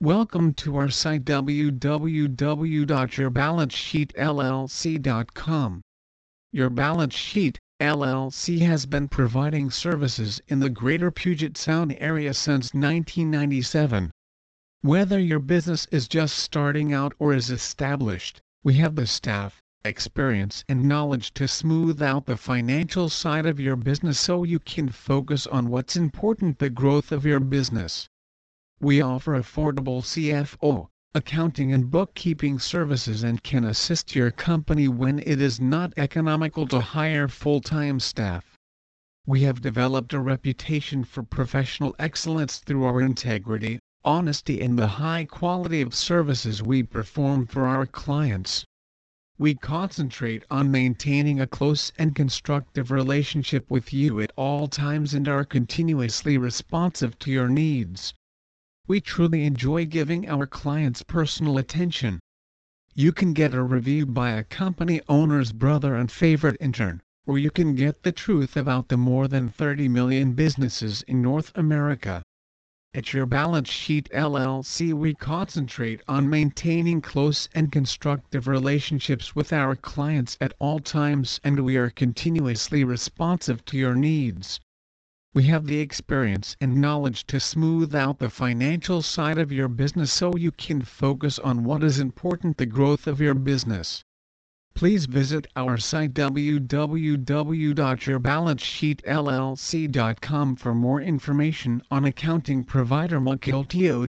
Welcome to our site www.yourbalancesheetllc.com. Your Balance Sheet LLC has been providing services in the Greater Puget Sound area since 1997. Whether your business is just starting out or is established, we have the staff, experience and knowledge to smooth out the financial side of your business so you can focus on what's important the growth of your business. We offer affordable CFO, accounting and bookkeeping services and can assist your company when it is not economical to hire full-time staff. We have developed a reputation for professional excellence through our integrity, honesty and the high quality of services we perform for our clients. We concentrate on maintaining a close and constructive relationship with you at all times and are continuously responsive to your needs. We truly enjoy giving our clients personal attention. You can get a review by a company owner's brother and favorite intern, or you can get the truth about the more than 30 million businesses in North America. At Your Balance Sheet LLC we concentrate on maintaining close and constructive relationships with our clients at all times and we are continuously responsive to your needs. We have the experience and knowledge to smooth out the financial side of your business so you can focus on what is important the growth of your business. Please visit our site www.yourbalancesheetllc.com for more information on accounting provider McGill